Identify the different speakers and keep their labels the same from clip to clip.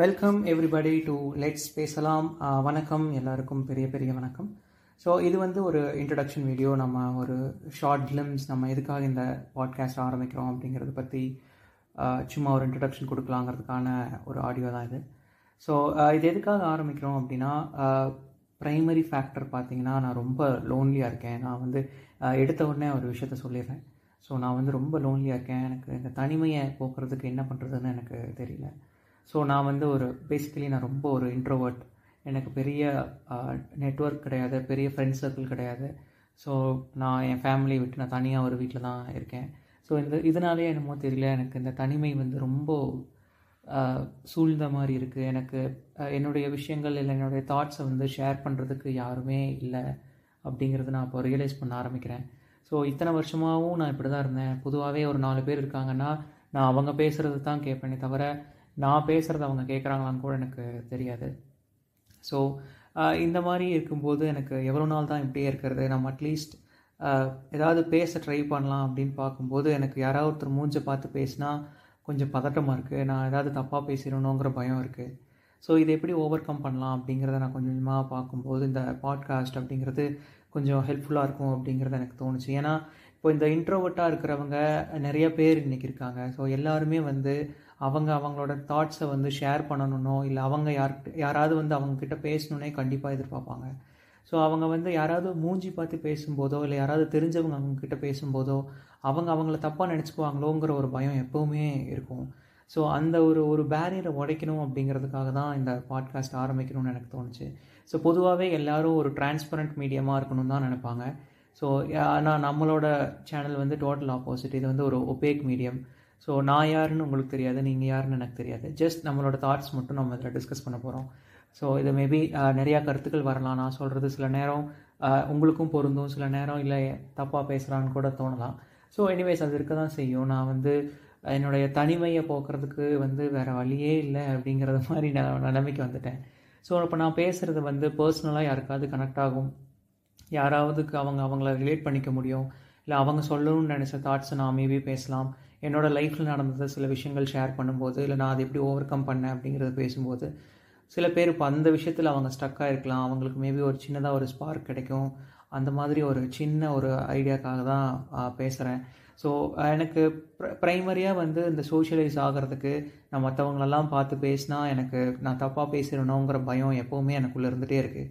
Speaker 1: Welcome everybody to let's பேசலாம் வணக்கம். எல்லாருக்கும் பெரிய பெரிய வணக்கம். ஸோ இது வந்து ஒரு இன்ட்ரடக்ஷன் வீடியோ நம்ம ஒரு ஷார்ட் கிளிம்ஸ் நம்ம எதுக்காக இந்த பாட்காஸ்ட் ஆரம்பிக்கிறோம் அப்படிங்கிறத பற்றி சும்மா ஒரு இன்ட்ரடக்ஷன் கொடுக்கலாங்கிறதுக்கான ஒரு ஆடியோ தான் இது. ஸோ இது எதுக்காக ஆரம்பிக்கிறோம் அப்படின்னா ப்ரைமரி ஃபேக்டர் பார்த்தீங்கன்னா நான் ரொம்ப லோன்லியாக இருக்கேன். நான் வந்து எடுத்த உடனே ஒரு விஷயத்த சொல்லிடுறேன். ஸோ நான் வந்து ரொம்ப லோன்லியாக இருக்கேன். எனக்கு இந்த தனிமையை போக்குறதுக்கு என்ன பண்ணுறதுன்னு எனக்கு தெரியல. ஸோ நான் வந்து ஒரு பேசிக்கலி நான் ரொம்ப ஒரு இன்ட்ரோவர்ட் எனக்கு பெரிய நெட்ஒர்க் கிடையாது பெரிய ஃப்ரெண்ட் சர்க்கிள் கிடையாது. ஸோ நான் என் ஃபேமிலியை விட்டு நான் தனியாக ஒரு வீட்டில் தான் இருக்கேன். ஸோ இந்த இதனாலே என்னமோ தெரியல எனக்கு இந்த தனிமை வந்து ரொம்ப சூழ்ந்த மாதிரி இருக்குது எனக்கு என்னுடைய விஷயங்கள் இல்லை என்னுடைய தாட்ஸை வந்து ஷேர் பண்ணுறதுக்கு யாருமே இல்லை அப்படிங்கிறது நான் இப்போ ரியலைஸ் பண்ண ஆரம்பிக்கிறேன். ஸோ இத்தனை வருஷமாகவும் நான் இப்படி தான் இருந்தேன். பொதுவாகவே ஒரு நாலு பேர் இருக்காங்கன்னா நான் அவங்க பேசுகிறது தான் கேட்பேனே தவிர நான் பேசுகிறத அவங்க கேட்குறாங்களான்னு கூட எனக்கு தெரியாது. ஸோ இந்த மாதிரி இருக்கும்போது எனக்கு எவ்வளோ நாள் தான் இப்படியே இருக்கிறது? நம்ம அட்லீஸ்ட் ஏதாவது பேச ட்ரை பண்ணலாம் அப்படின்னு பார்க்கும்போது எனக்கு யாராவது ஒருத்தர் மூஞ்ச பார்த்து பேசினா கொஞ்சம் பதட்டமாக இருக்குது நான் ஏதாவது தப்பாக பேசிடணுங்கிற பயம் இருக்குது ஸோ இதை எப்படி ஓவர் கம் பண்ணலாம் அப்படிங்கிறத நான் கொஞ்சம் கொஞ்சமாக பார்க்கும்போது இந்த பாட்காஸ்ட் அப்படிங்கிறது கொஞ்சம் ஹெல்ப்ஃபுல்லாக இருக்கும் அப்படிங்கிறது எனக்கு தோணுச்சு. ஏன்னா இப்போ இந்த இன்ட்ரோவர்ட்டாக இருக்கிறவங்க நிறைய பேர் இன்றைக்கி இருக்காங்க. ஸோ எல்லாருமே வந்து அவங்க அவங்களோட தாட்ஸை வந்து ஷேர் பண்ணணுன்னோ இல்லை அவங்க யார் யாராவது வந்து அவங்கக்கிட்ட பேசணுன்னே கண்டிப்பாக எதிர்பார்ப்பாங்க. ஸோ அவங்க வந்து யாராவது மூஞ்சி பார்த்து பேசும்போதோ இல்லை யாராவது தெரிஞ்சவங்க அவங்கக்கிட்ட பேசும்போதோ அவங்க அவங்கள தப்பாக நினச்சிக்குவாங்களோங்கிற ஒரு பயம் எப்போவுமே இருக்கும். ஸோ அந்த ஒரு ஒரு பேரியரை உடைக்கணும் அப்படிங்கிறதுக்காக தான் இந்த பாட்காஸ்ட் ஆரம்பிக்கணும்னு எனக்கு தோணுச்சு. ஸோ பொதுவாகவே எல்லோரும் ஒரு டிரான்ஸ்பரண்ட் மீடியமாக இருக்கணும்னு தான் நினைப்பாங்க. ஸோ ஆனால் நம்மளோட சேனல் வந்து டோட்டல் ஆப்போசிட் இது வந்து ஒரு ஒபேக் மீடியம் ஸோ நான் யாருன்னு உங்களுக்கு தெரியாது நீங்கள் யாருன்னு எனக்கு தெரியாது. ஜஸ்ட் நம்மளோட தாட்ஸ் மட்டும் நம்ம இதில் டிஸ்கஸ் பண்ண போகிறோம் ஸோ இது மேபி நிறையா கருத்துக்கள் வரலாம். நான் சொல்கிறது சில நேரம் உங்களுக்கும் பொருந்தும். சில நேரம் இல்லை தப்பாக பேசுகிறான்னு கூட தோணலாம். ஸோ எனிவேஸ் அது இருக்க தான் செய்யும். நான் வந்து என்னுடைய தனிமையை போக்குறதுக்கு வந்து வேறு வழியே இல்லை அப்படிங்கிறது மாதிரி நான் நிலைமைக்கு வந்துட்டேன். ஸோ இப்போ நான் பேசுகிறது வந்து பர்சனலாக யாருக்காவது கனெக்ட் ஆகும்? யாராவதுக்கு அவங்க அவங்கள ரிலேட் பண்ணிக்க முடியும். இல்லை அவங்க சொல்லணும்னு நினச்ச தாட்ஸை நான் மேபி பேசலாம். என்னோட லைஃப்பில் நடந்தது சில விஷயங்கள் ஷேர் பண்ணும்போது இல்லை நான் அதை எப்படி ஓவர் கம் பண்ணேன் அப்படிங்கிறத பேசும்போது சில பேர் இப்போ அந்த விஷயத்தில் அவங்க ஸ்டக்காக இருக்கலாம் அவங்களுக்கு மேபி ஒரு சின்னதாக ஒரு ஸ்பார்க் கிடைக்கும். அந்த மாதிரி ஒரு சின்ன ஒரு ஐடியாக்காக தான் பேசுகிறேன் ஸோ எனக்கு ப்ரைமரியாக வந்து இந்த சோஷியலைஸ் ஆகிறதுக்கு நான் மற்றவங்களெல்லாம் பார்த்து பேசினா எனக்கு நான் தப்பாக பேசிடணுங்கிற பயம் எப்போவுமே எனக்குள்ளே இருந்துகிட்டே இருக்குது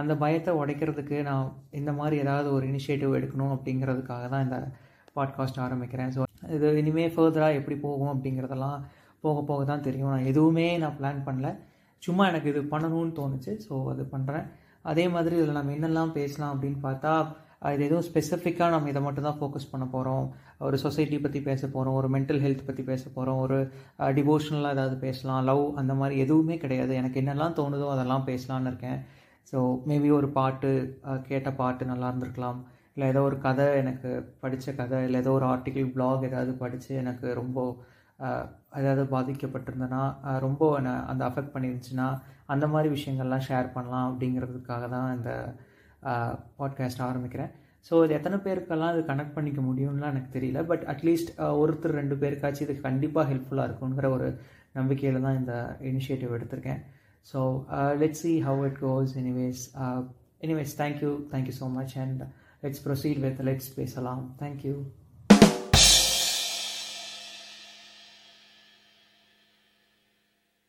Speaker 1: அந்த பயத்தை உடைக்கிறதுக்கு நான் இந்த மாதிரி ஏதாவது ஒரு இனிஷியேட்டிவ் எடுக்கணும் அப்படிங்கிறதுக்காக தான் இந்த பாட்காஸ்ட் ஆரம்பிக்கிறேன். ஸோ இது இனிமேல் ஃபர்தராக எப்படி போகும் அப்படிங்கிறதெல்லாம் போக போக தான் தெரியும். நான் எதுவுமே நான் பிளான் பண்ணல. சும்மா எனக்கு இது பண்ணணும்னு தோணுச்சு. ஸோ அது பண்ணுறேன் அதே மாதிரி இதில் நம்ம என்னெல்லாம் பேசலாம் அப்படின்னு பார்த்தா அது இது எதுவும் ஸ்பெசிஃபிக்காக நம்ம இதை மட்டும் தான் ஃபோக்கஸ் பண்ண போகிறோம் ஒரு சொசைட்டி பற்றி பேச போகிறோம் ஒரு மென்டல் ஹெல்த் பற்றி பேச போகிறோம் ஒரு டிவோஷனலாக ஏதாவது பேசலாம். லவ் அந்த மாதிரி எதுவுமே கிடையாது. எனக்கு என்னெல்லாம் தோணுதோ அதெல்லாம் பேசலான்னு இருக்கேன். ஸோ மேபி ஒரு பாட்டு கேட்ட பாட்டு நல்லா இருந்திருக்கலாம். இல்லை ஏதோ ஒரு கதை எனக்கு படித்த கதை இல்லை ஏதோ ஒரு ஆர்டிக்கிள் பிளாக் ஏதாவது படித்து எனக்கு ரொம்ப ஏதாவது பாதிக்கப்பட்டிருந்தேன்னா ரொம்ப என்னை அந்த அஃபெக்ட் பண்ணிருந்துச்சுன்னா அந்த மாதிரி விஷயங்கள்லாம் ஷேர் பண்ணலாம் அப்படிங்கிறதுக்காக தான் இந்த பாட்காஸ்ட் ஆரம்பிக்கிறேன். ஸோ இது எத்தனை பேருக்கெல்லாம் இது கனெக்ட் பண்ணிக்க முடியும்லாம் எனக்கு தெரியல. பட் அட்லீஸ்ட் ஒருத்தர் ரெண்டு பேருக்காச்சும் இது கண்டிப்பாக ஹெல்ப்ஃபுல்லாக இருக்குங்கிற ஒரு நம்பிக்கையில் தான் இந்த இனிஷியேட்டிவ் எடுத்திருக்கேன். So uh, let's see how it goes. Anyways, uh, anyways, thank you, thank you so much, and let's proceed with let's space alarm. Thank you.